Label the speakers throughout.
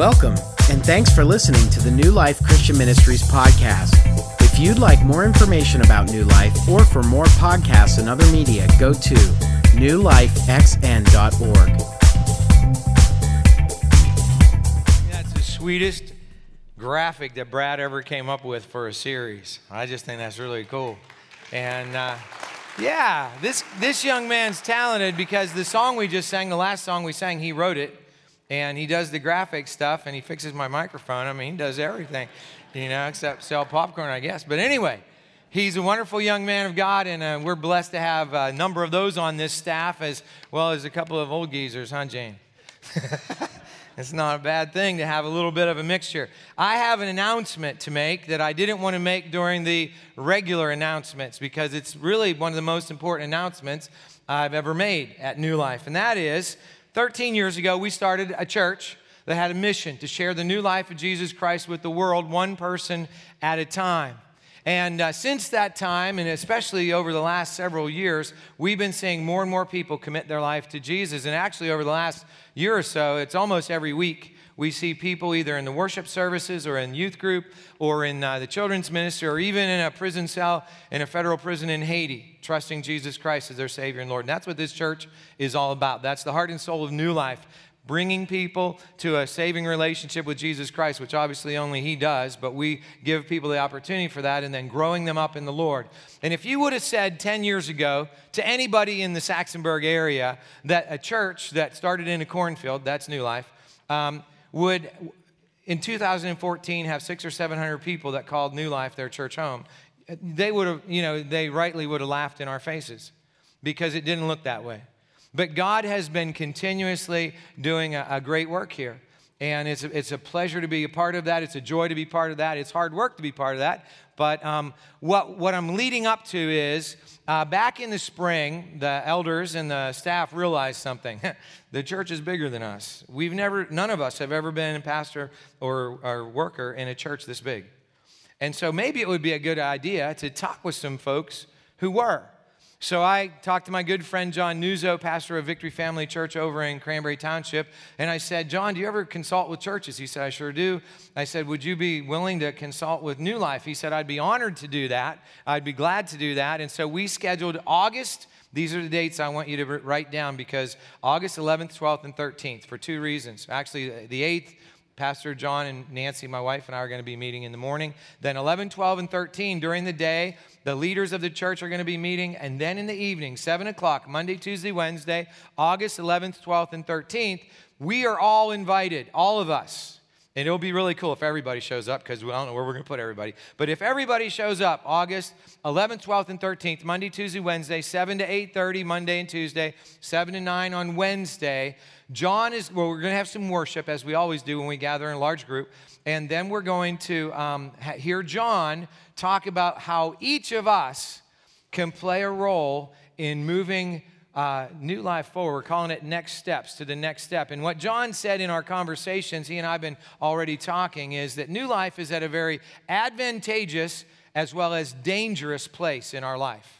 Speaker 1: Welcome, and thanks for listening to the New Life Christian Ministries podcast. If you'd like more information about New Life or for more podcasts and other media, go to newlifexn.org.
Speaker 2: That's the sweetest graphic that Brad ever came up with for a series. I just think that's really cool. And uh, yeah, this, this young man's talented because the song we just sang, the last song we sang, he wrote it and he does the graphic stuff and he fixes my microphone. I mean, he does everything, you know, except sell popcorn, I guess. But anyway, he's a wonderful young man of God, and uh, we're blessed to have a number of those on this staff as well as a couple of old geezers, huh, Jane? it's not a bad thing to have a little bit of a mixture. I have an announcement to make that I didn't want to make during the regular announcements because it's really one of the most important announcements I've ever made at New Life, and that is 13 years ago, we started a church that had a mission to share the new life of Jesus Christ with the world, one person at a time. And uh, since that time, and especially over the last several years, we've been seeing more and more people commit their life to Jesus. And actually, over the last year or so, it's almost every week we see people either in the worship services or in youth group or in uh, the children's ministry or even in a prison cell in a federal prison in Haiti, trusting Jesus Christ as their Savior and Lord. And that's what this church is all about. That's the heart and soul of New Life. Bringing people to a saving relationship with Jesus Christ, which obviously only He does, but we give people the opportunity for that and then growing them up in the Lord. And if you would have said 10 years ago to anybody in the Saxonburg area that a church that started in a cornfield, that's New Life, um, would in 2014 have six or 700 people that called New Life their church home, they would have, you know, they rightly would have laughed in our faces because it didn't look that way. But God has been continuously doing a, a great work here. And it's a, it's a pleasure to be a part of that. It's a joy to be part of that. It's hard work to be part of that. But um, what, what I'm leading up to is uh, back in the spring, the elders and the staff realized something. the church is bigger than us. We've never, none of us have ever been a pastor or, or worker in a church this big. And so maybe it would be a good idea to talk with some folks who were. So I talked to my good friend John Nuzzo, pastor of Victory Family Church over in Cranberry Township, and I said, John, do you ever consult with churches? He said, I sure do. I said, Would you be willing to consult with New Life? He said, I'd be honored to do that. I'd be glad to do that. And so we scheduled August. These are the dates I want you to write down because August 11th, 12th, and 13th for two reasons. Actually, the 8th, Pastor John and Nancy, my wife, and I are going to be meeting in the morning. Then 11, 12, and 13 during the day, the leaders of the church are going to be meeting. And then in the evening, 7 o'clock, Monday, Tuesday, Wednesday, August 11th, 12th, and 13th, we are all invited, all of us. And it'll be really cool if everybody shows up because we don't know where we're going to put everybody. But if everybody shows up, August 11th, 12th, and 13th, Monday, Tuesday, Wednesday, 7 to 8.30, Monday and Tuesday, 7 to 9 on Wednesday, John is, well, we're going to have some worship as we always do when we gather in a large group. And then we're going to um, hear John talk about how each of us can play a role in moving uh, New Life forward. We're calling it Next Steps to the next step. And what John said in our conversations, he and I have been already talking, is that New Life is at a very advantageous as well as dangerous place in our life.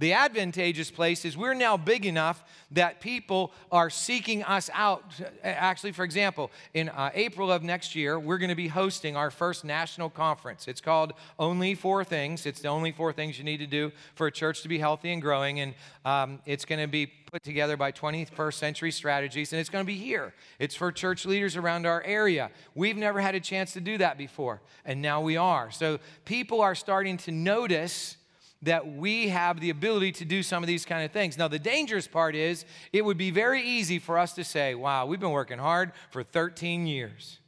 Speaker 2: The advantageous place is we're now big enough that people are seeking us out. Actually, for example, in uh, April of next year, we're going to be hosting our first national conference. It's called Only Four Things. It's the only four things you need to do for a church to be healthy and growing. And um, it's going to be put together by 21st Century Strategies, and it's going to be here. It's for church leaders around our area. We've never had a chance to do that before, and now we are. So people are starting to notice that we have the ability to do some of these kind of things. Now, the dangerous part is it would be very easy for us to say, wow, we've been working hard for 13 years.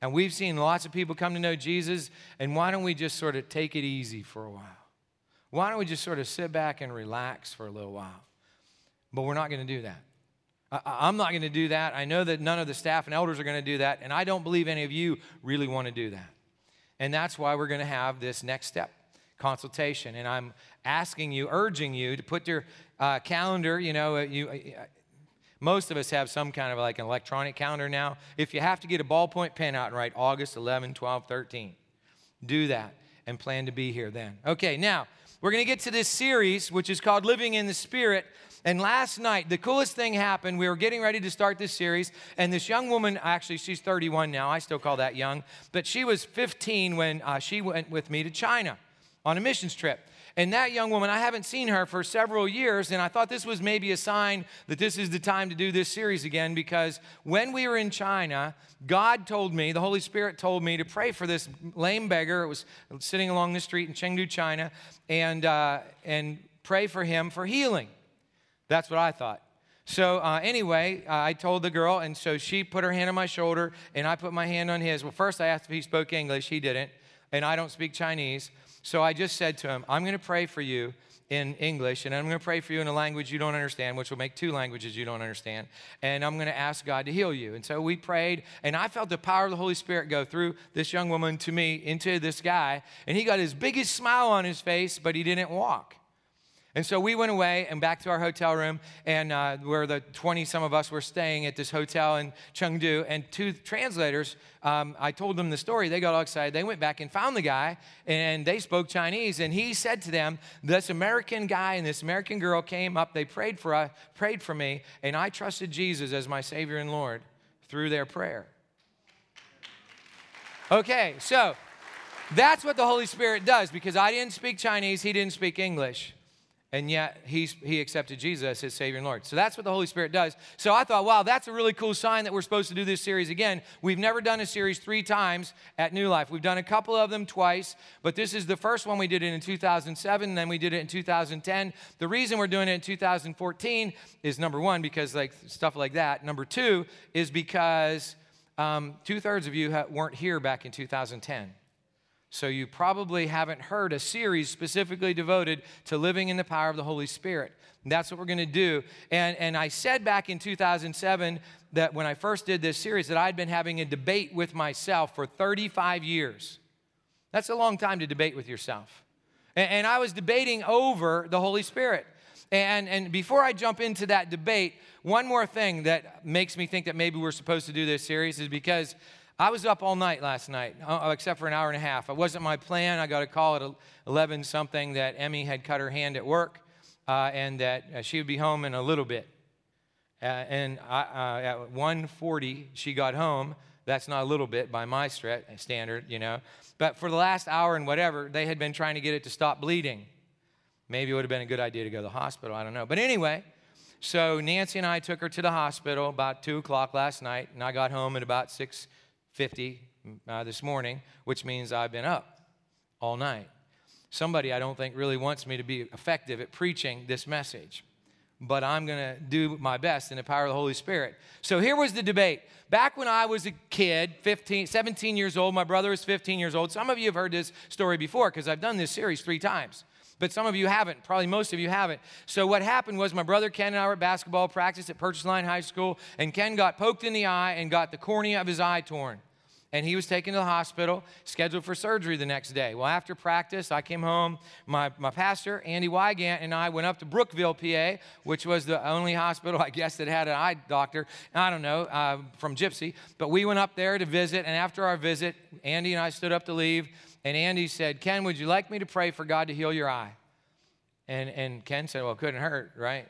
Speaker 2: And we've seen lots of people come to know Jesus, and why don't we just sort of take it easy for a while? Why don't we just sort of sit back and relax for a little while? But we're not going to do that. I, am not going to do that. I know that none of the staff and elders are going to do that, and I don't believe any of you really want to do that. And that's why we're going to have this next step consultation. And I'm asking you, urging you to put your uh, calendar, you know, uh, you. Uh, most of us have some kind of like an electronic calendar now. If you have to get a ballpoint pen out and write August 11, 12, 13, do that and plan to be here then. Okay, now we're going to get to this series, which is called Living in the Spirit. And last night, the coolest thing happened. We were getting ready to start this series, and this young woman, actually, she's 31 now. I still call that young, but she was 15 when uh, she went with me to China on a missions trip. And that young woman, I haven't seen her for several years, and I thought this was maybe a sign that this is the time to do this series again because when we were in China, God told me, the Holy Spirit told me to pray for this lame beggar. It was sitting along the street in Chengdu, China, and, uh, and pray for him for healing. That's what I thought. So, uh, anyway, uh, I told the girl, and so she put her hand on my shoulder, and I put my hand on his. Well, first I asked if he spoke English. He didn't, and I don't speak Chinese. So I just said to him, I'm going to pray for you in English, and I'm going to pray for you in a language you don't understand, which will make two languages you don't understand. And I'm going to ask God to heal you. And so we prayed, and I felt the power of the Holy Spirit go through this young woman to me into this guy. And he got his biggest smile on his face, but he didn't walk. And so we went away and back to our hotel room, and uh, where the 20 some of us were staying at this hotel in Chengdu. And two translators, um, I told them the story. They got all excited. They went back and found the guy, and they spoke Chinese. And he said to them, This American guy and this American girl came up. They prayed for, uh, prayed for me, and I trusted Jesus as my Savior and Lord through their prayer. Okay, so that's what the Holy Spirit does because I didn't speak Chinese, he didn't speak English and yet he's, he accepted Jesus as his Savior and Lord. So that's what the Holy Spirit does. So I thought, wow, that's a really cool sign that we're supposed to do this series again. We've never done a series three times at New Life. We've done a couple of them twice, but this is the first one we did it in 2007, and then we did it in 2010. The reason we're doing it in 2014 is number one, because like stuff like that. Number two is because um, two thirds of you ha- weren't here back in 2010. So you probably haven't heard a series specifically devoted to living in the power of the Holy Spirit. That's what we're going to do. And, and I said back in 2007 that when I first did this series that I'd been having a debate with myself for 35 years. That's a long time to debate with yourself. And, and I was debating over the Holy Spirit. And, and before I jump into that debate, one more thing that makes me think that maybe we're supposed to do this series is because I was up all night last night, uh, except for an hour and a half. It wasn't my plan. I got a call at 11 something that Emmy had cut her hand at work uh, and that uh, she would be home in a little bit. Uh, and I, uh, at 1:40, she got home. That's not a little bit by my standard, you know. But for the last hour and whatever, they had been trying to get it to stop bleeding. Maybe it would have been a good idea to go to the hospital. I don't know. But anyway, so Nancy and I took her to the hospital about two o'clock last night, and I got home at about six 50 uh, this morning, which means I've been up all night. Somebody I don't think really wants me to be effective at preaching this message, but I'm going to do my best in the power of the Holy Spirit. So here was the debate. Back when I was a kid, 15, 17 years old, my brother was 15 years old. Some of you have heard this story before because I've done this series three times but some of you haven't. Probably most of you haven't. So, what happened was my brother Ken and I were at basketball practice at Purchase Line High School, and Ken got poked in the eye and got the cornea of his eye torn and he was taken to the hospital, scheduled for surgery the next day. Well, after practice, I came home. My, my pastor, Andy Wygant, and I went up to Brookville, PA, which was the only hospital, I guess, that had an eye doctor. I don't know, uh, from Gipsy. But we went up there to visit, and after our visit, Andy and I stood up to leave, and Andy said, Ken, would you like me to pray for God to heal your eye? And, and Ken said, Well, it couldn't hurt, right?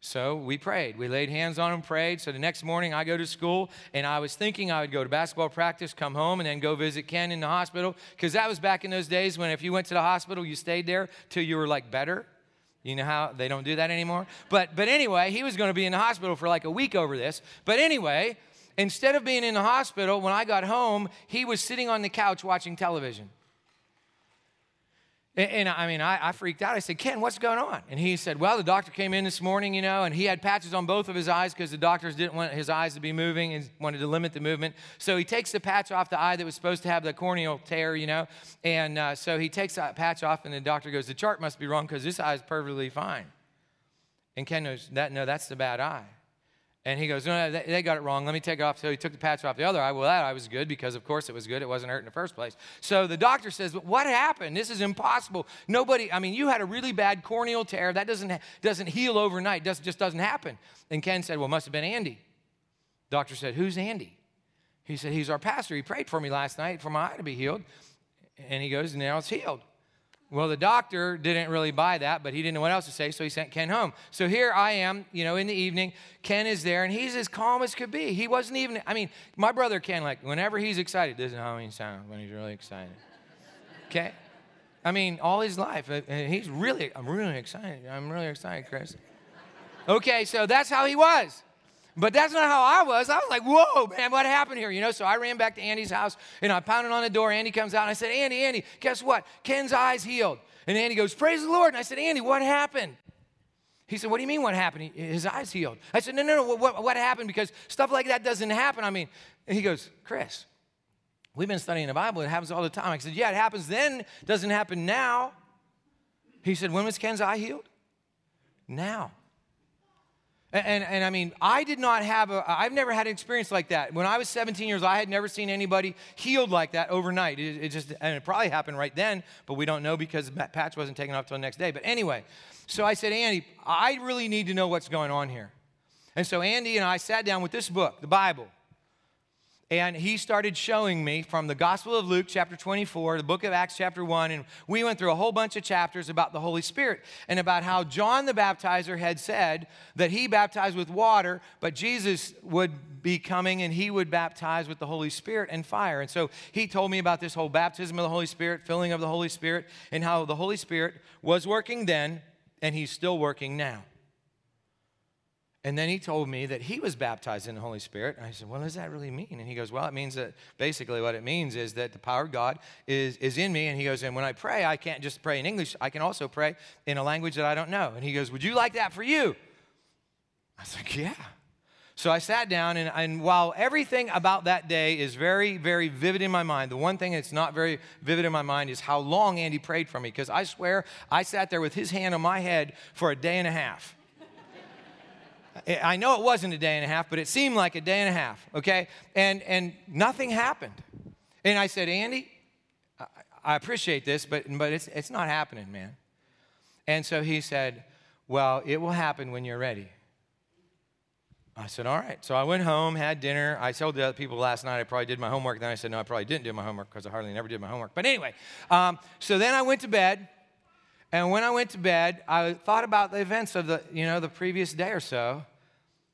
Speaker 2: So we prayed. We laid hands on him, prayed. So the next morning I go to school and I was thinking I would go to basketball practice, come home, and then go visit Ken in the hospital. Because that was back in those days when if you went to the hospital, you stayed there till you were like better. You know how they don't do that anymore? But but anyway, he was going to be in the hospital for like a week over this. But anyway, instead of being in the hospital, when I got home, he was sitting on the couch watching television. And, and I mean, I, I, freaked out. I said, Ken, what's going on? And he said, Well, the doctor came in this morning, you know, and he had patches on both of his eyes because the doctors didn't want his eyes to be moving and wanted to limit the movement. So he takes the patch off the eye that was supposed to have the corneal tear, you know. And uh, so he takes that patch off, and the doctor goes, The chart must be wrong because this eye is perfectly fine. And Ken knows that, no, that's the bad eye. And he goes, No, they got it wrong. Let me take it off. So he took the patch off the other eye. Well, that eye was good because, of course, it was good. It wasn't hurt in the first place. So the doctor says, But what happened? This is impossible. Nobody, I mean, you had a really bad corneal tear. That doesn't, doesn't heal overnight, doesn't, just doesn't happen. And Ken said, Well, it must have been Andy. Doctor said, Who's Andy? He said, He's our pastor. He prayed for me last night for my eye to be healed. And he goes, Now it's healed. Well, the doctor didn't really buy that, but he didn't know what else to say, so he sent Ken home. So here I am, you know, in the evening. Ken is there, and he's as calm as could be. He wasn't even, I mean, my brother Ken, like, whenever he's excited, this is how he sounds when he's really excited. Okay? I mean, all his life. Uh, uh, he's really, I'm really excited. I'm really excited, Chris. Okay, so that's how he was. But that's not how I was. I was like, whoa, man, what happened here? You know, so I ran back to Andy's house and I pounded on the door. Andy comes out and I said, Andy, Andy, guess what? Ken's eyes healed. And Andy goes, Praise the Lord. And I said, Andy, what happened? He said, What do you mean, what happened? His eyes healed. I said, No, no, no, what, what happened? Because stuff like that doesn't happen. I mean, and he goes, Chris, we've been studying the Bible. It happens all the time. I said, Yeah, it happens then, doesn't happen now. He said, When was Ken's eye healed? Now. And, and, I mean, I did not have a, I've never had an experience like that. When I was 17 years old, I had never seen anybody healed like that overnight. It, it just, and it probably happened right then, but we don't know because the patch wasn't taken off till the next day. But anyway, so I said, Andy, I really need to know what's going on here. And so Andy and I sat down with this book, the Bible. And he started showing me from the Gospel of Luke, chapter 24, the book of Acts, chapter 1. And we went through a whole bunch of chapters about the Holy Spirit and about how John the Baptizer had said that he baptized with water, but Jesus would be coming and he would baptize with the Holy Spirit and fire. And so he told me about this whole baptism of the Holy Spirit, filling of the Holy Spirit, and how the Holy Spirit was working then and he's still working now. And then he told me that he was baptized in the Holy Spirit. And I said, Well, What does that really mean? And he goes, Well, it means that basically what it means is that the power of God is, is in me. And he goes, And when I pray, I can't just pray in English, I can also pray in a language that I don't know. And he goes, Would you like that for you? I was like, Yeah. So I sat down, and, and while everything about that day is very, very vivid in my mind, the one thing that's not very vivid in my mind is how long Andy prayed for me. Because I swear, I sat there with his hand on my head for a day and a half. I know it wasn't a day and a half, but it seemed like a day and a half, okay? And, and nothing happened. And I said, Andy, I, I appreciate this, but, but it's, it's not happening, man. And so he said, Well, it will happen when you're ready. I said, All right. So I went home, had dinner. I told the other people last night I probably did my homework. Then I said, No, I probably didn't do my homework because I hardly never did my homework. But anyway, um, so then I went to bed. And when I went to bed, I thought about the events of the, you know, the previous day or so.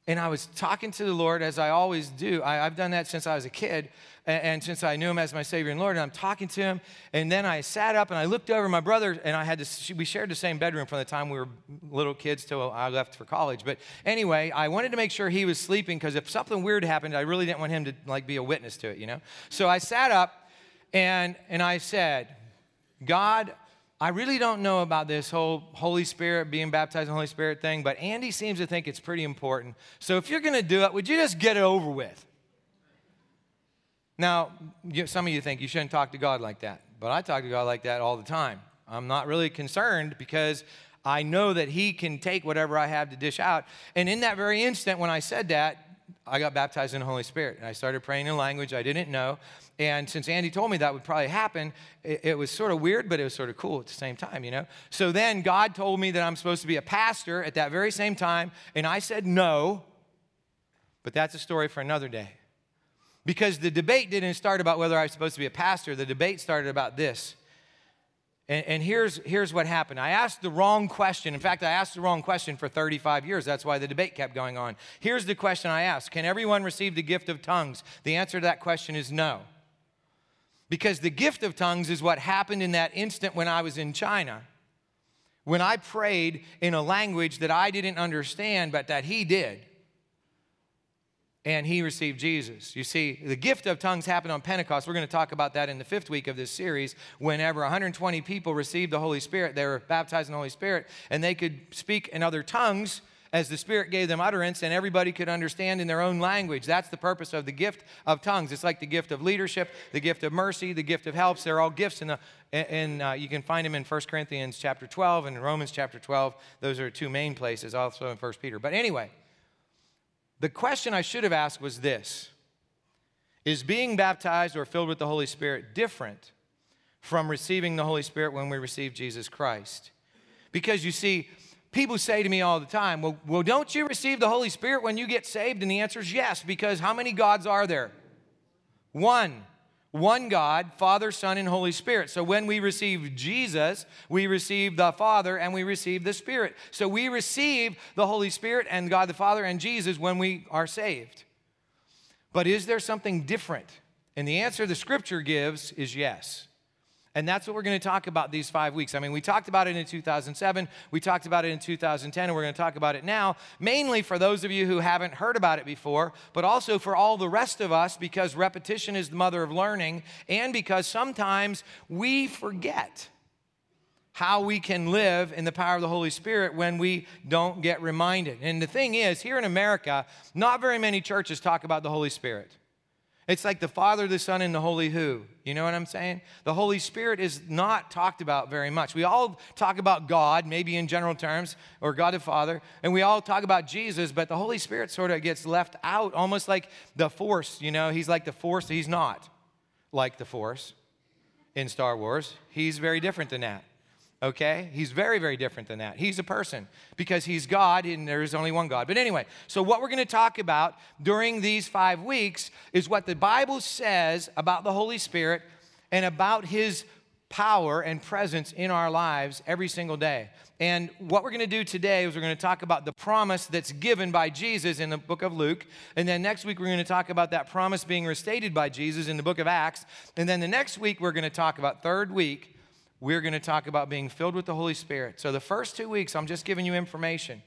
Speaker 2: And I was talking to the Lord as I always do. I, have done that since I was a kid and, and, since I knew him as my Savior and Lord. And I'm talking to him. And then I sat up and I looked over my brother, and I had to, we shared the same bedroom from the time we were little kids till I left for college. But anyway, I wanted to make sure he was sleeping because if something weird happened, I really didn't want him to like be a witness to it, you know? So I sat up and, and I said, God, I really don't know about this whole Holy Spirit, being baptized in the Holy Spirit thing, but Andy seems to think it's pretty important. So if you're going to do it, would you just get it over with? Now, some of you think you shouldn't talk to God like that, but I talk to God like that all the time. I'm not really concerned because I know that He can take whatever I have to dish out. And in that very instant, when I said that, I got baptized in the Holy Spirit. And I started praying in a language I didn't know. And since Andy told me that would probably happen, it, it, was sort of weird, but it was sort of cool at the same time, you know? So then God told me that I'm supposed to be a pastor at that very same time, and I said no, but that's a story for another day. Because the debate didn't start about whether I was supposed to be a pastor, the debate started about this. And, and, here's, here's what happened. I asked the wrong question. In fact, I asked the wrong question for 35 years. That's why the debate kept going on. Here's the question I asked Can everyone receive the gift of tongues? The answer to that question is no. Because the gift of tongues is what happened in that instant when I was in China. When I prayed in a language that I didn't understand, but that he did. And he received Jesus. You see, the gift of tongues happened on Pentecost. We're going to talk about that in the fifth week of this series. Whenever 120 people received the Holy Spirit, they were baptized in the Holy Spirit, and they could speak in other tongues as the Spirit gave them utterance, and everybody could understand in their own language. That's the purpose of the gift of tongues. It's like the gift of leadership, the gift of mercy, the gift of helps. They're all gifts, and uh, you can find them in 1 Corinthians chapter 12 and Romans chapter 12. Those are two main places, also in 1 Peter. But anyway, the question I should have asked was this Is being baptized or filled with the Holy Spirit different from receiving the Holy Spirit when we receive Jesus Christ? Because you see, people say to me all the time, well, well, don't you receive the Holy Spirit when you get saved? And the answer is yes, because how many gods are there? One. one God, Father, Son, and Holy Spirit. So when we receive Jesus, we receive the Father and we receive the Spirit. So we receive the Holy Spirit and God the Father and Jesus when we are saved. But is there something different? And the answer the scripture gives is yes. And that's what we're going to talk about these five weeks. I mean, we talked about it in 2007, we talked about it in 2010, and we're going to talk about it now, mainly for those of you who haven't heard about it before, but also for all the rest of us because repetition is the mother of learning, and because sometimes we forget how we can live in the power of the Holy Spirit when we don't get reminded. And the thing is, here in America, not very many churches talk about the Holy Spirit. It's like the Father, the Son, and the Holy Who. You know what I'm saying? The Holy Spirit is not talked about very much. We all talk about God, maybe in general terms, or God the Father, and we all talk about Jesus, but the Holy Spirit sort of gets left out, almost like the Force. You know, He's like the Force. He's not like the Force in Star Wars, He's very different than that okay? He's very, very different than that. He's a person because he's God and there is only one God. But anyway, so what we're going to talk about during these five weeks is what the Bible says about the Holy Spirit and about his power and presence in our lives every single day. And what we're going to do today is we're going to talk about the promise that's given by Jesus in the book of Luke. And then next week, we're going to talk about that promise being restated by Jesus in the book of Acts. And then the next week, we're going to talk about, third week, we're going to talk about being filled with the Holy Spirit. So the first two weeks, I'm just giving you information.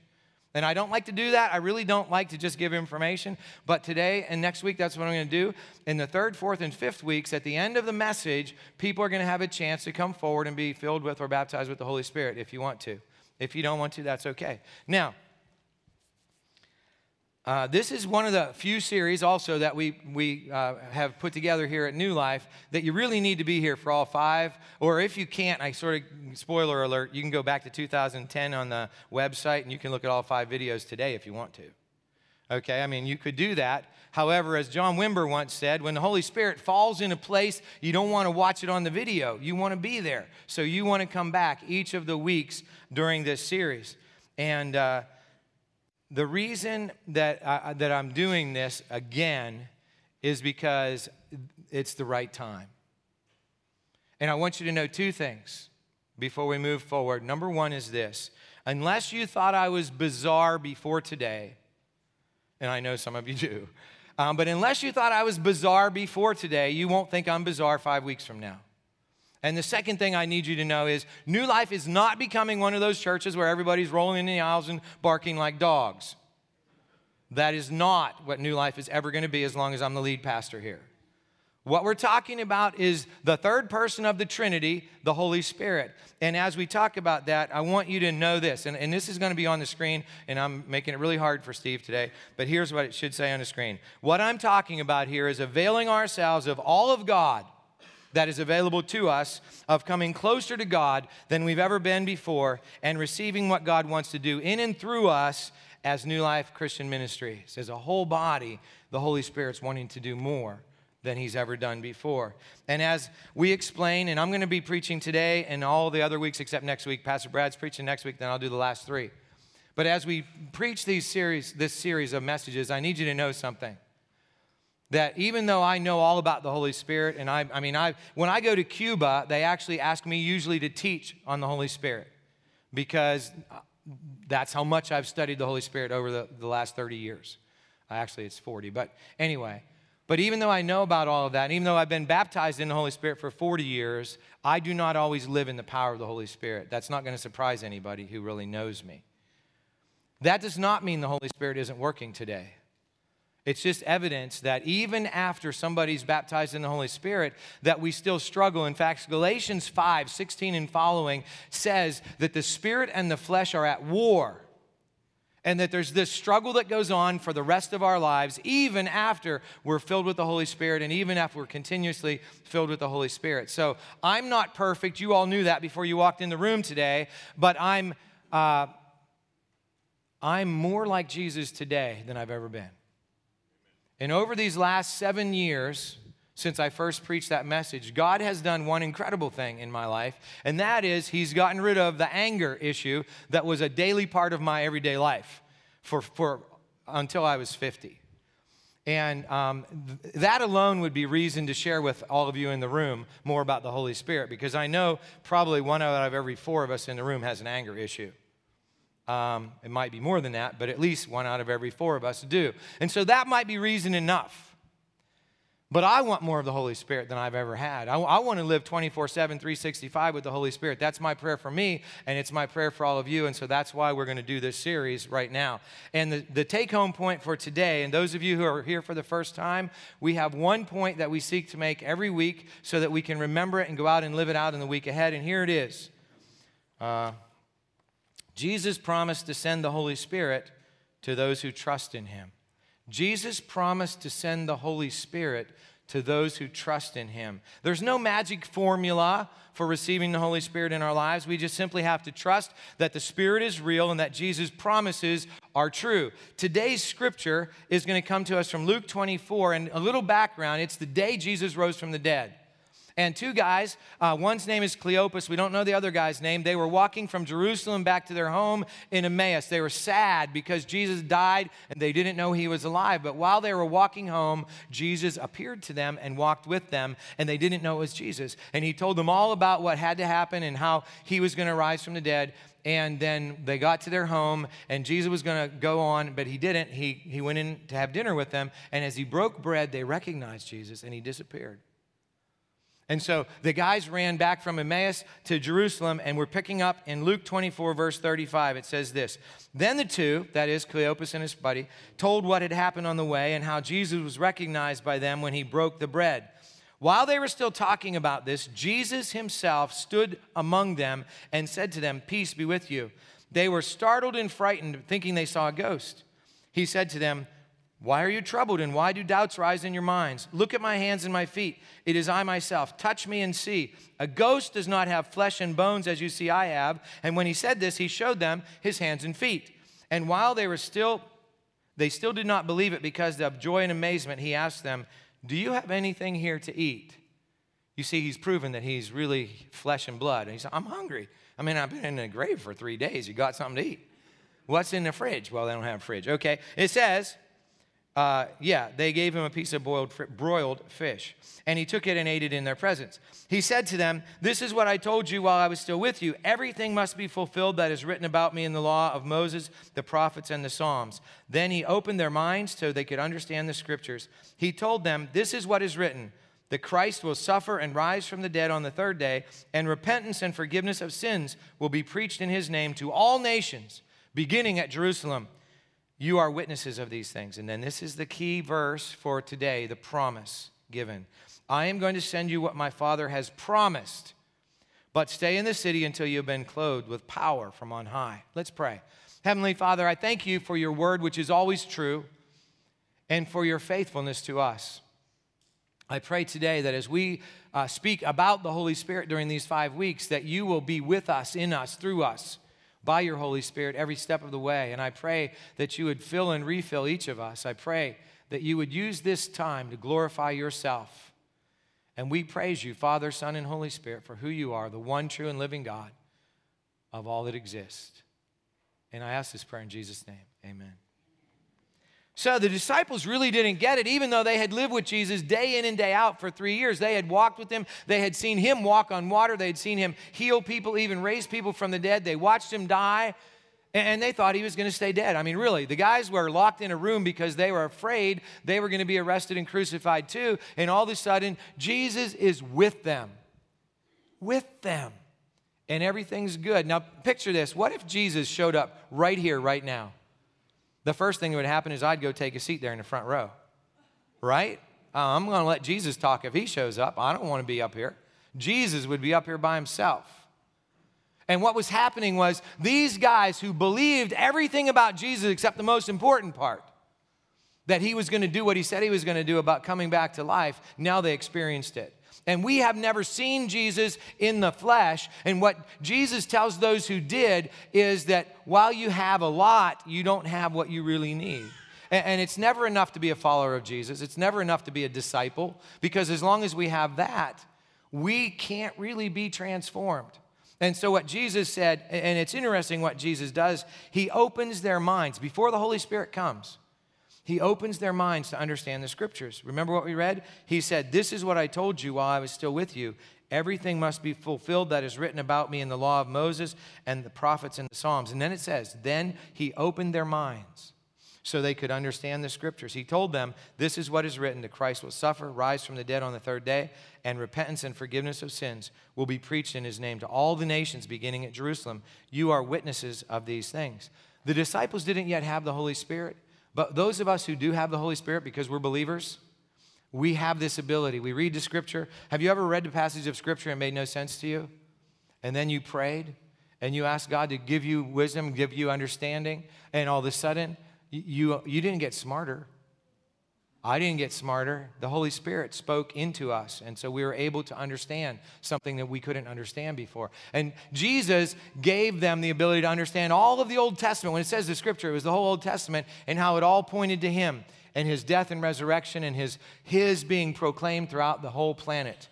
Speaker 2: And I don't like to do that. I really don't like to just give information. But today and next week, that's what I'm going to do. In the third, fourth, and fifth weeks, at the end of the message, people are going to have a chance to come forward and be filled with or baptized with the Holy Spirit if you want to. If you don't want to, that's okay. Now, uh, this is one of the few series also that we, we uh, have put together here at New Life that you really need to be here for all five. Or if you can't, I sort of, spoiler alert, you can go back to 2010 on the website and you can look at all five videos today if you want to. Okay, I mean, you could do that. However, as John Wimber once said, when the Holy Spirit falls in a place, you don't want to watch it on the video. You want to be there. So you want to come back each of the weeks during this series. And, uh, the reason that, I, that I'm doing this again is because it's the right time. And I want you to know two things before we move forward. Number one is this unless you thought I was bizarre before today, and I know some of you do, um, but unless you thought I was bizarre before today, you won't think I'm bizarre five weeks from now. And the second thing I need you to know is New Life is not becoming one of those churches where everybody's rolling in the aisles and barking like dogs. That is not what New Life is ever going to be as long as I'm the lead pastor here. What we're talking about is the third person of the Trinity, the Holy Spirit. And as we talk about that, I want you to know this. And, and, this is going to be on the screen, and I'm making it really hard for Steve today, but here's what it should say on the screen. What I'm talking about here is availing ourselves of all of God that is available to us of coming closer to God than we've ever been before and receiving what God wants to do in and through us as New Life Christian Ministries. As a whole body, the Holy Spirit's wanting to do more than he's ever done before. And as we explain, and I'm going to be preaching today and all the other weeks except next week, Pastor Brad's preaching next week, then I'll do the last three. But as we preach these series, this series of messages, I need you to know something that even though I know all about the Holy Spirit, and I, I mean, I, when I go to Cuba, they actually ask me usually to teach on the Holy Spirit because uh, that's how much I've studied the Holy Spirit over the, the last 30 years. Actually, it's 40, but anyway. But even though I know about all of that, even though I've been baptized in the Holy Spirit for 40 years, I do not always live in the power of the Holy Spirit. That's not going to surprise anybody who really knows me. That does not mean the Holy Spirit isn't working today. It's just evidence that even after somebody's baptized in the Holy Spirit, that we still struggle. In fact, Galatians 5 16 and following says that the spirit and the flesh are at war. And that there's this struggle that goes on for the rest of our lives, even after we're filled with the Holy Spirit and even after we're continuously filled with the Holy Spirit. So I'm not perfect. You all knew that before you walked in the room today, but I'm, uh, I'm more like Jesus today than I've ever been. And over these last seven years, since I first preached that message, God has done one incredible thing in my life, and that is He's gotten rid of the anger issue that was a daily part of my everyday life for, for until I was 50. And um, th- that alone would be reason to share with all of you in the room more about the Holy Spirit because I know probably one out of every four of us in the room has an anger issue. Um, it might be more than that, but at least one out of every four of us do. And so that might be reason enough but I want more of the Holy Spirit than I've ever had. I, I want to live 24 7, 365 with the Holy Spirit. That's my prayer for me, and it's my prayer for all of you. And so that's why we're going to do this series right now. And the, the take home point for today, and those of you who are here for the first time, we have one point that we seek to make every week so that we can remember it and go out and live it out in the week ahead. And here it is uh, Jesus promised to send the Holy Spirit to those who trust in him. Jesus promised to send the Holy Spirit to those who trust in Him. There's no magic formula for receiving the Holy Spirit in our lives. We just simply have to trust that the Spirit is real and that Jesus' promises are true. Today's scripture is going to come to us from Luke 24, and a little background it's the day Jesus rose from the dead and two guys. Uh, one's name is Cleopas. We don't know the other guy's name. They were walking from Jerusalem back to their home in Emmaus. They were sad because Jesus died and they didn't know he was alive. But while they were walking home, Jesus appeared to them and walked with them, and they didn't know it was Jesus. And he told them all about what had to happen and how he was going to rise from the dead and then they got to their home and jesus was going to go on but he didn't he, he went in to have dinner with them and as he broke bread they recognized jesus and he disappeared and so the guys ran back from Emmaus to Jerusalem, and we're picking up in Luke 24, verse 35. It says this Then the two, that is Cleopas and his buddy, told what had happened on the way and how Jesus was recognized by them when he broke the bread. While they were still talking about this, Jesus himself stood among them and said to them, Peace be with you. They were startled and frightened, thinking they saw a ghost. He said to them, why are you troubled and why do doubts rise in your minds? Look at my hands and my feet. It is I myself. Touch me and see. A ghost does not have flesh and bones as you see I have. And when he said this, he showed them his hands and feet. And while they were still, they still did not believe it because of joy and amazement, he asked them, Do you have anything here to eat? You see, he's proven that he's really flesh and blood. And he said, I'm hungry. I mean, I've been in the grave for three days. You got something to eat. What's in the fridge? Well, they don't have a fridge. Okay. It says, uh, yeah, they gave him a piece of boiled, broiled fish, and he took it and ate it in their presence. He said to them, This is what I told you while I was still with you. Everything must be fulfilled that is written about me in the law of Moses, the prophets, and the Psalms. Then he opened their minds so they could understand the scriptures. He told them, This is what is written. The Christ will suffer and rise from the dead on the third day, and repentance and forgiveness of sins will be preached in his name to all nations, beginning at Jerusalem. You are witnesses of these things. And then this is the key verse for today the promise given. I am going to send you what my Father has promised, but stay in the city until you have been clothed with power from on high. Let's pray. Heavenly Father, I thank you for your word, which is always true, and for your faithfulness to us. I pray today that as we uh, speak about the Holy Spirit during these five weeks, that you will be with us, in us, through us by your Holy Spirit every step of the way. And I pray that you would fill and refill each of us. I pray that you would use this time to glorify yourself. And we praise you, Father, Son, and Holy Spirit, for who you are, the one true and living God of all that exists. And I ask this prayer in Jesus' name. Amen. So the disciples really didn't get it, even though they had lived with Jesus day in and day out for three years. They had walked with him, they had seen him walk on water, they had seen him heal people, even raise people from the dead. They watched him die, and they thought he was going to stay dead. I mean, really, the guys were locked in a room because they were afraid they were going to be arrested and crucified too. And all of a sudden, Jesus is with them. With them. And everything's good. Now, picture this. What if Jesus showed up right here, right now? The first thing that would happen is I'd go take a seat there in the front row, right? Uh, I'm going to let Jesus talk if he shows up. I don't want to be up here. Jesus would be up here by himself. And what was happening was these guys who believed everything about Jesus except the most important part that he was going to do what he said he was going to do about coming back to life, now they experienced it. And we have never seen Jesus in the flesh. And what Jesus tells those who did is that while you have a lot, you don't have what you really need. And it's never enough to be a follower of Jesus. It's never enough to be a disciple because as long as we have that, we can't really be transformed. And so, what Jesus said, and it's interesting what Jesus does, he opens their minds before the Holy Spirit comes. He opens their minds to understand the scriptures. Remember what we read? He said, This is what I told you while I was still with you. Everything must be fulfilled that is written about me in the law of Moses and the prophets and the Psalms. And then it says, Then he opened their minds so they could understand the scriptures. He told them, This is what is written that Christ will suffer, rise from the dead on the third day, and repentance and forgiveness of sins will be preached in his name to all the nations beginning at Jerusalem. You are witnesses of these things. The disciples didn't yet have the Holy Spirit, but those of us who do have the Holy Spirit because we're believers, we have this ability. We read the scripture. Have you ever read the passage of scripture and made no sense to you? And then you prayed and you asked God to give you wisdom, give you understanding, and all of a sudden, you, you didn't get smarter. I didn't get smarter. The Holy Spirit spoke into us. And so we were able to understand something that we couldn't understand before. And Jesus gave them the ability to understand all of the Old Testament. When it says the scripture, it was the whole Old Testament and how it all pointed to Him and His death and resurrection and His, his being proclaimed throughout the whole planet.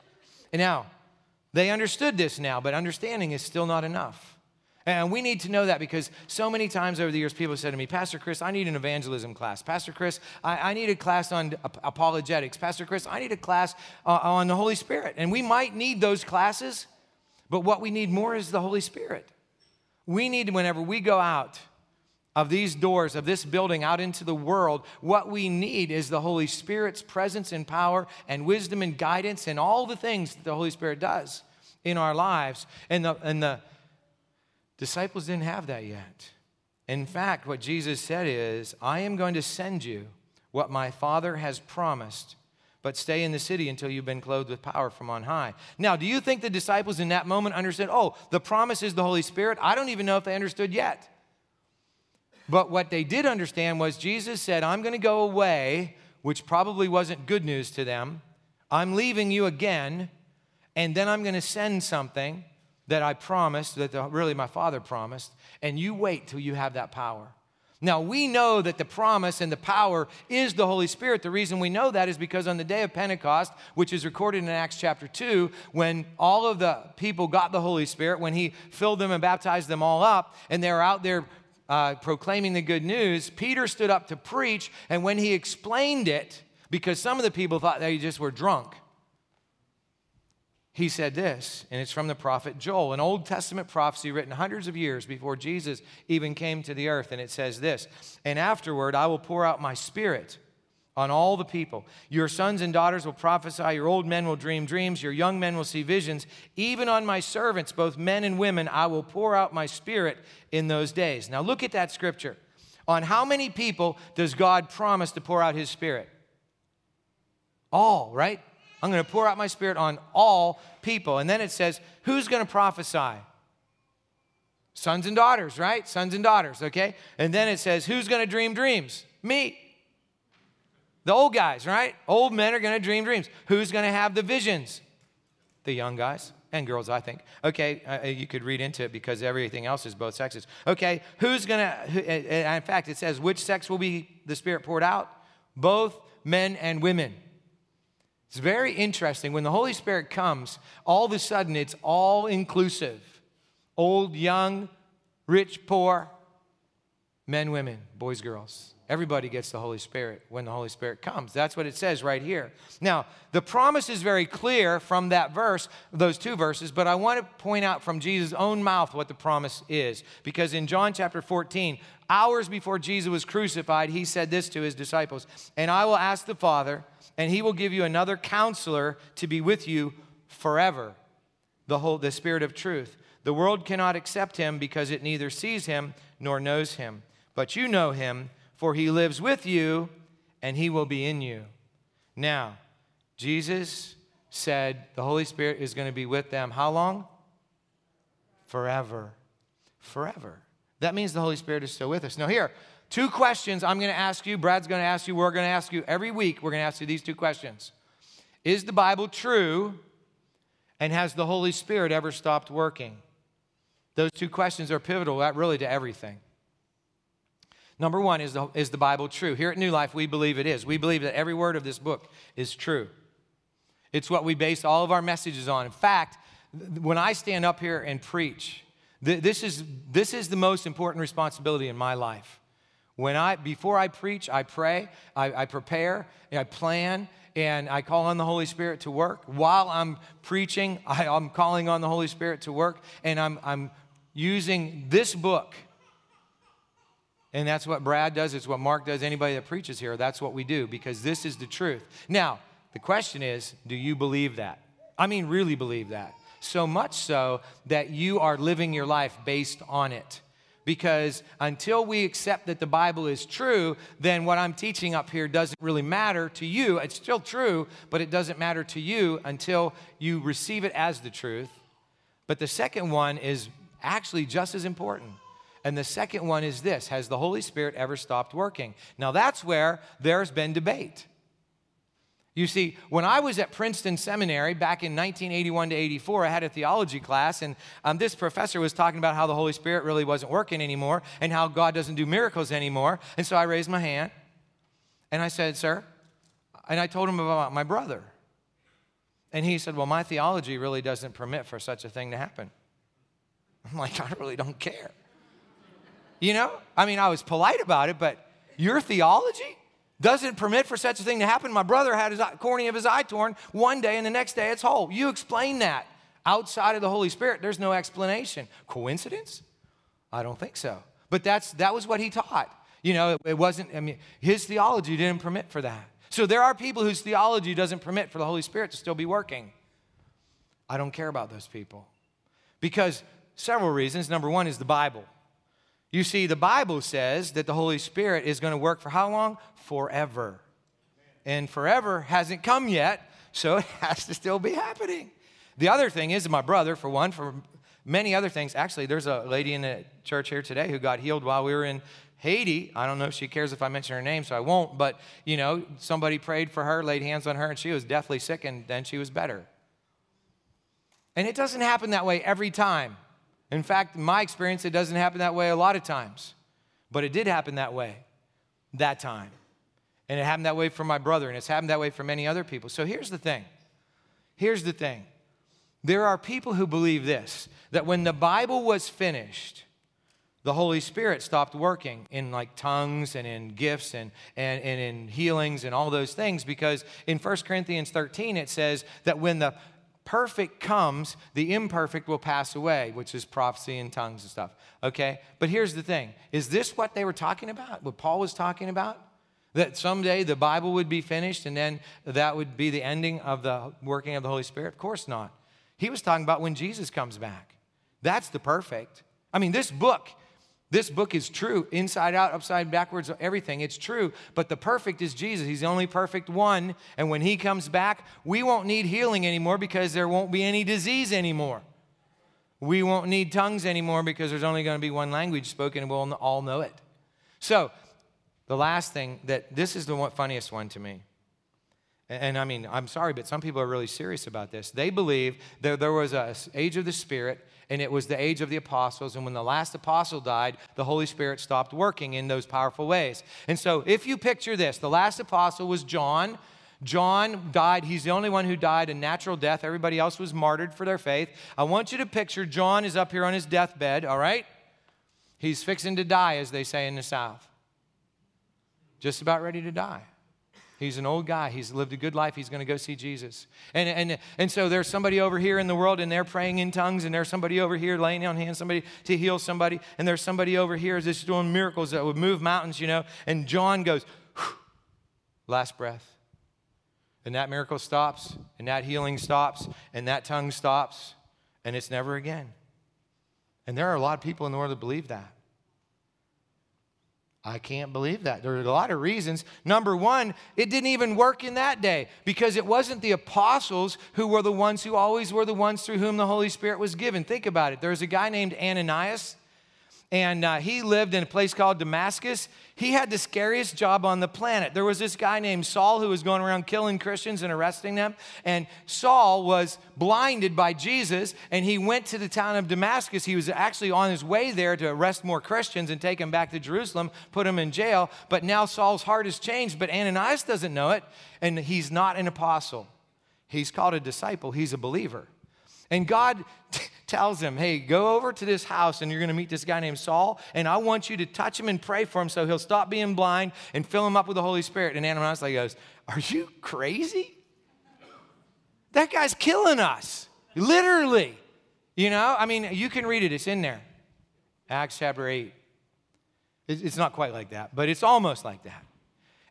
Speaker 2: And now, they understood this now, but understanding is still not enough. And we need to know that because so many times over the years, people have said to me, Pastor Chris, I need an evangelism class. Pastor Chris, I, I need a class on apologetics. Pastor Chris, I need a class uh, on the Holy Spirit. And we might need those classes, but what we need more is the Holy Spirit. We need, whenever we go out of these doors, of this building out into the world, what we need is the Holy Spirit's presence and power and wisdom and guidance and all the things that the Holy Spirit does in our lives. And the, and the, Disciples didn't have that yet. In fact, what Jesus said is, I am going to send you what my Father has promised, but stay in the city until you've been clothed with power from on high. Now, do you think the disciples in that moment understood, oh, the promise is the Holy Spirit? I don't even know if they understood yet. But what they did understand was Jesus said, I'm going to go away, which probably wasn't good news to them. I'm leaving you again, and then I'm going to send something that I promised, that the, really my father promised, and you wait till you have that power. Now, we know that the promise and the power is the Holy Spirit. The reason we know that is because on the day of Pentecost, which is recorded in Acts chapter 2, when all of the people got the Holy Spirit, when He filled them and baptized them all up, and they were out there uh, proclaiming the good news, Peter stood up to preach, and when he explained it, because some of the people thought they just were drunk, he said this, and it's from the prophet Joel, an Old Testament prophecy written hundreds of years before Jesus even came to the earth. And it says this And afterward, I will pour out my spirit on all the people. Your sons and daughters will prophesy, your old men will dream dreams, your young men will see visions. Even on my servants, both men and women, I will pour out my spirit in those days. Now, look at that scripture. On how many people does God promise to pour out his spirit? All, right? I'm going to pour out my spirit on all people. And then it says, who's going to prophesy? Sons and daughters, right? Sons and daughters, okay? And then it says, who's going to dream dreams? Me. The old guys, right? Old men are going to dream dreams. Who's going to have the visions? The young guys and girls, I think. Okay, uh, uh you could read into it because everything else is both sexes. Okay, who's going to, uh, uh, in fact, it says, which sex will be the Spirit poured out? Both men and women. It's very interesting. When the Holy Spirit comes, all of a sudden it's all inclusive old, young, rich, poor, men, women, boys, girls. Everybody gets the Holy Spirit when the Holy Spirit comes. That's what it says right here. Now, the promise is very clear from that verse, those two verses, but I want to point out from Jesus' own mouth what the promise is. Because in John chapter 14, hours before Jesus was crucified, he said this to his disciples And I will ask the Father, and he will give you another counselor to be with you forever, the, whole, the Spirit of truth. The world cannot accept him because it neither sees him nor knows him. But you know him, for he lives with you and he will be in you. Now, Jesus said the Holy Spirit is going to be with them how long? Forever. Forever. That means the Holy Spirit is still with us. Now, here, Two questions I'm going to ask you, Brad's going to ask you, we're going to ask you every week. We're going to ask you these two questions Is the Bible true? And has the Holy Spirit ever stopped working? Those two questions are pivotal, uh, really, to everything. Number one, is the, is the Bible true? Here at New Life, we believe it is. We believe that every word of this book is true. It's what we base all of our messages on. In fact, when I stand up here and preach, this is, this is the most important responsibility in my life. When I, before I preach, I pray, I, I prepare, I plan, and I call on the Holy Spirit to work. While I'm preaching, I, am calling on the Holy Spirit to work, and I'm, I'm using this book. And that's what Brad does, it's what Mark does, anybody that preaches here, that's what we do, because this is the truth. Now, the question is do you believe that? I mean, really believe that. So much so that you are living your life based on it because until we accept that the Bible is true, then what I'm teaching up here doesn't really matter to you. It's still true, but it doesn't matter to you until you receive it as the truth. But the second one is actually just as important. And the second one is this Has the Holy Spirit ever stopped working? Now, that's where there's been debate. You see, when I was at Princeton Seminary back in 1981 to 84, I had a theology class, and um, this professor was talking about how the Holy Spirit really wasn't working anymore and how God doesn't do miracles anymore. And so I raised my hand and I said, Sir, and I told him about my brother. And he said, Well, my theology really doesn't permit for such a thing to happen. I'm like, I really don't care. You know? I mean, I was polite about it, but your theology? Doesn't permit for such a thing to happen. My brother had his eye, cornea of his eye torn one day, and the next day it's whole. You explain that. Outside of the Holy Spirit, there's no explanation. Coincidence? I don't think so. But that's that was what he taught. You know, it, it wasn't. I mean, his theology didn't permit for that. So there are people whose theology doesn't permit for the Holy Spirit to still be working. I don't care about those people because several reasons. Number one is the Bible. You see, the Bible says that the Holy Spirit is going to work for how long? Forever. And forever hasn't come yet, so it has to still be happening. The other thing is, my brother, for one, for many other things, actually, there's a lady in the church here today who got healed while we were in Haiti. I don't know if she cares if I mention her name, so I won't, but you know, somebody prayed for her, laid hands on her, and she was deathly sick, and then she was better. And it doesn't happen that way every time. In fact, in my experience, it doesn't happen that way a lot of times. But it did happen that way that time. And it happened that way for my brother, and it's happened that way for many other people. So here's the thing. Here's the thing. There are people who believe this that when the Bible was finished, the Holy Spirit stopped working in like tongues and in gifts and, and, and in healings and all those things because in 1 Corinthians 13 it says that when the perfect comes, the imperfect will pass away, which is prophecy and tongues and stuff. Okay? But here's the thing is this what they were talking about? What Paul was talking about? That someday the Bible would be finished and then that would be the ending of the working of the Holy Spirit? Of course not. He was talking about when Jesus comes back. That's the perfect. I mean, this book this book is true, inside out, upside, backwards, everything. It's true. But the perfect is Jesus. He's the only perfect one. And when he comes back, we won't need healing anymore because there won't be any disease anymore. We won't need tongues anymore because there's only going to be one language spoken and we'll all know it. So, the last thing that this is the one, funniest one to me. And, I mean, I'm sorry, but some people are really serious about this. They believe that there was a age of the Spirit and it was the age of the apostles. And when the last apostle died, the Holy Spirit stopped working in those powerful ways. And so, if you picture this, the last apostle was John. John died. He's the only one who died a natural death. Everybody else was martyred for their faith. I want you to picture John is up here on his deathbed, all right? He's fixing to die, as they say in the South. Just about ready to die. He's an old guy. He's lived a good life. He's going to go see Jesus. And, and, and so there's somebody over here in the world and they're praying in tongues, and there's somebody over here laying on hands, somebody to heal somebody, and there's somebody over here just doing miracles that would move mountains, you know. And John goes, last breath. And that miracle stops, and that healing stops, and that tongue stops, and it's never again. And there are a lot of people in the world that believe that. I can't believe that. There are a lot of reasons. Number one, it didn't even work in that day because it wasn't the apostles who were the ones who always were the ones through whom the Holy Spirit was given. Think about it. There was a guy named Ananias and uh, he lived in a place called Damascus. He had the scariest job on the planet. There was this guy named Saul who was going around killing Christians and arresting them. And Saul was blinded by Jesus, and he went to the town of Damascus. He was actually on his way there to arrest more Christians and take them back to Jerusalem, put them in jail. But now Saul's heart has changed, but Ananias doesn't know it, and he's not an apostle. He's called a disciple, he's a believer. And God tells him, Hey, go over to this house and you're going to meet this guy named Saul, and I want you to touch him and pray for him so he'll stop being blind and fill him up with the Holy Spirit. And Ananias goes, Are you crazy? That guy's killing us, literally. You know, I mean, you can read it, it's in there. Acts chapter 8. It's not quite like that, but it's almost like that.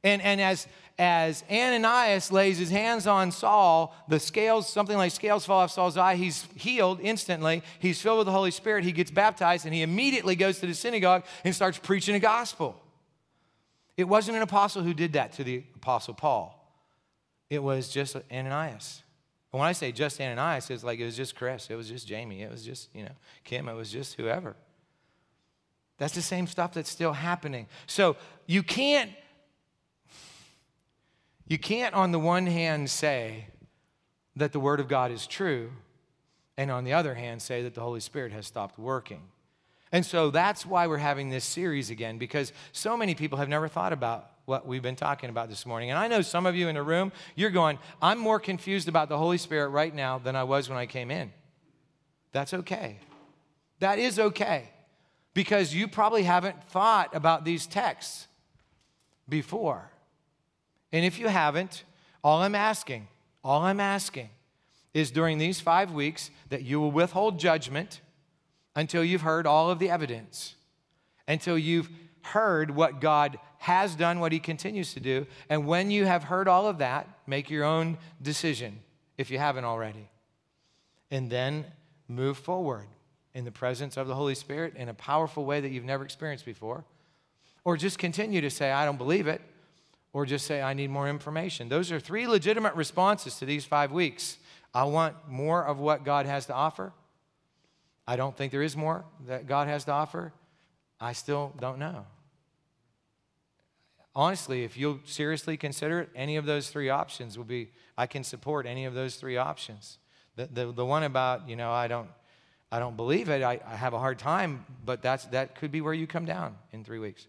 Speaker 2: And, and as, as Ananias lays his hands on Saul, the scales, something like scales fall off Saul's eye. He's healed instantly. He's filled with the Holy Spirit. He gets baptized, and he immediately goes to the synagogue and starts preaching the gospel. It wasn't an apostle who did that to the apostle Paul, it was just Ananias. And when I say just Ananias, it's like it was just Chris, it was just Jamie, it was just, you know, Kim, it was just whoever. That's the same stuff that's still happening. So you can't you can't, on the one hand, say that the Word of God is true, and on the other hand, say that the Holy Spirit has stopped working. And so that's why we're having this series again, because so many people have never thought about what we've been talking about this morning. And I know some of you in the room, you're going, I'm more confused about the Holy Spirit right now than I was when I came in. That's okay. That is okay, because you probably haven't thought about these texts before. And if you haven't, all I'm asking, all I'm asking is during these five weeks that you will withhold judgment until you've heard all of the evidence, until you've heard what God has done, what He continues to do. And when you have heard all of that, make your own decision if you haven't already. And then move forward in the presence of the Holy Spirit in a powerful way that you've never experienced before. Or just continue to say, I don't believe it or just say, I need more information. Those are three legitimate responses to these five weeks. I want more of what God has to offer. I don't think there is more that God has to offer. I still don't know. Honestly, if you'll seriously consider it, any of those three options will be, I can support any of those three options. The, the, the one about, you know, I don't, I don't believe it, I, I have a hard time, but that's, that could be where you come down in three weeks.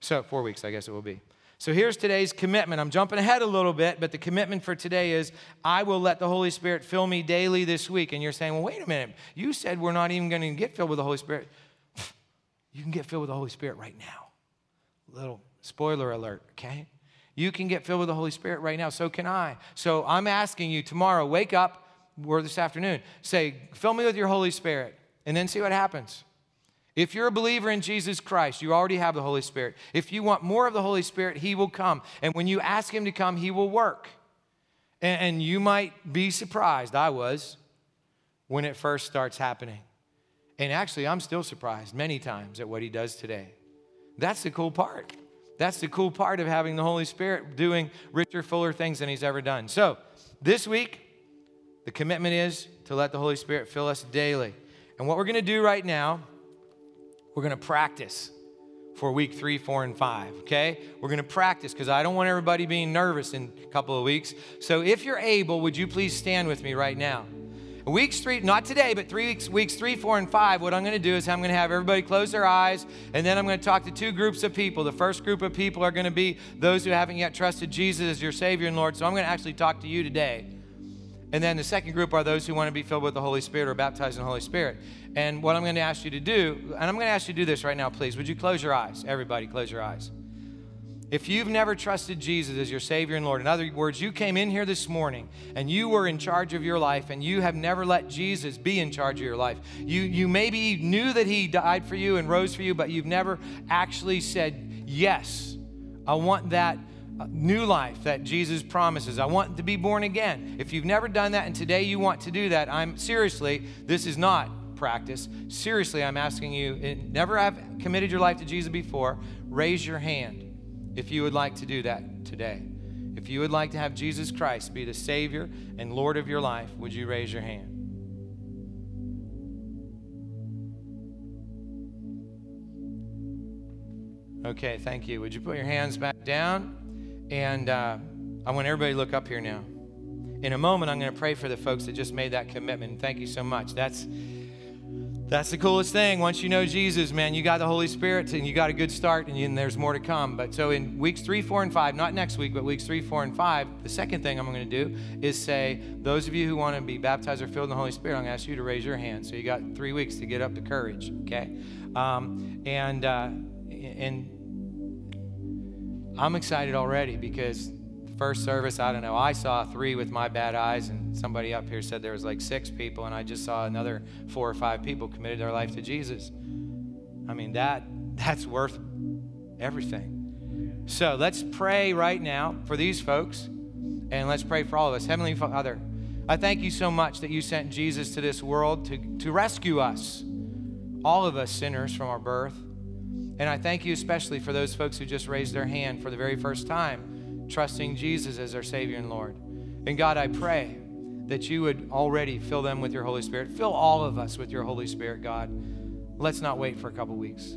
Speaker 2: So, four weeks, I guess it will be. So here's today's commitment. I'm jumping ahead a little bit, but the commitment for today is I will let the Holy Spirit fill me daily this week. And you're saying, well, wait a minute. You said we're not even going to get filled with the Holy Spirit. You can get filled with the Holy Spirit right now. Little spoiler alert, okay? You can get filled with the Holy Spirit right now. So can I. So I'm asking you tomorrow, wake up, or this afternoon, say, fill me with your Holy Spirit, and then see what happens. If you're a believer in Jesus Christ, you already have the Holy Spirit. If you want more of the Holy Spirit, He will come. And when you ask Him to come, He will work. And, and you might be surprised, I was, when it first starts happening. And actually, I'm still surprised many times at what He does today. That's the cool part. That's the cool part of having the Holy Spirit doing richer, fuller things than He's ever done. So, this week, the commitment is to let the Holy Spirit fill us daily. And what we're going to do right now we're going to practice for week three, four, and five, okay? We're to practice because I don't want everybody being nervous in a couple of weeks. So if you're able, would you please stand with me right now? Weeks three, not today, but three weeks, weeks three, four, and five, what I'm to do is I'm to have everybody close their eyes, and then I'm to talk to two groups of people. The first group of people are to be those who haven't yet trusted Jesus as your Savior and Lord. So I'm to actually talk to you today. And then the second group are those who want to be filled with the Holy Spirit or baptized in the Holy Spirit. And what I'm going to ask you to do, and I'm going to ask you to do this right now, please. Would you close your eyes? Everybody, close your eyes. If you've never trusted Jesus as your Savior and Lord, in other words, you came in here this morning and you were in charge of your life and you have never let Jesus be in charge of your life. You, you maybe knew that He died for you and rose for you, but you've never actually said, Yes, I want that new life that Jesus promises. I want to be born again. If you've never done that and today you want to do that, I'm seriously, this is not practice. Seriously, I'm asking you, eh, never have committed your life to Jesus before, raise your hand if you would like to do that today. If you would like to have Jesus Christ be the Savior and Lord of your life, would you raise your hand? Okay, thank you. Would you put your hands back down? And uh, I want everybody to look up here now. In a moment, I'm going to pray for the folks that just made that commitment. Thank you so much. That's That's the coolest thing. Once you know Jesus, man, you got the Holy Spirit and you got a good start, and, you, and, there's more to come. But so in weeks three, four, and five, not next week, but weeks three, four, and five, the second thing I'm going to do is say, those of you who want to be baptized or filled in the Holy Spirit, I'm going to ask you to raise your hand. So you got three weeks to get up the courage, okay? Um, and uh, and I'm excited already because first service, I don't know, I saw three with my bad eyes, and somebody up here said there was like six people, and I just saw another four or five people committed their life to Jesus. I mean, that that's worth everything. So let's pray right now for these folks, and let's pray for all of us. Heavenly Father, I thank you so much that you sent Jesus to this world to, to rescue us, all of us sinners from our birth. And I thank you especially for those folks who just raised their hand for the very first time trusting Jesus as our Savior and Lord. And God, I pray that you would already fill them with your Holy Spirit. Fill all of us with your Holy Spirit, God. Let's not wait for a couple weeks.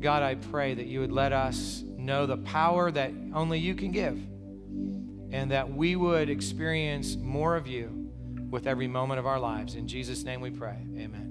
Speaker 2: God, I pray that you would let us know the power that only you can give and that we would experience more of you with every moment of our lives. In Jesus' name we pray. Amen.